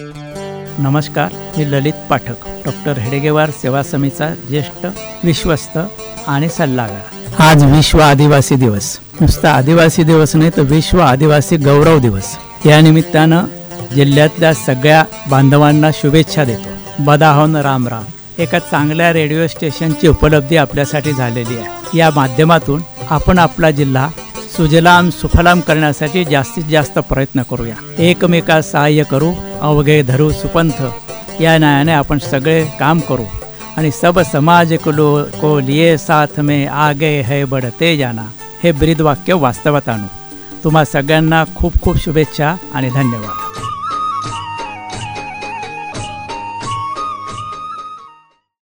नमस्कार मी ललित पाठक. डॉक्टर हेडेगेवार सेवा समितीचा ज्येष्ठ विश्वस्त आणि सल्लागार. आज विश्व आदिवासी दिवस. नुसता आदिवासी दिवस नाही तर विश्व आदिवासी गौरव दिवस. या निमित्तानं जिल्ह्यातल्या सगळ्या बांधवांना शुभेच्छा देतो. बदाहन राम राम. एका चांगल्या रेडिओ स्टेशनची उपलब्धी आपल्यासाठी झालेली आहे. या माध्यमातून आपण आपला जिल्हा सुजलाम सुफलाम करण्यासाठी जास्तीत जास्त प्रयत्न करूया. एकमेकास सहाय्य करू अवघे धरू सुपंथ. या न्यायाने आपण सगळे काम करू. आणि सब समाज कुलो लो को लिए साथ में आगे है बढते जाना. हे ब्रीद वाक्य वास्तवात आणू. तुम्हा सगळ्यांना खूप खूप शुभेच्छा आणि धन्यवाद.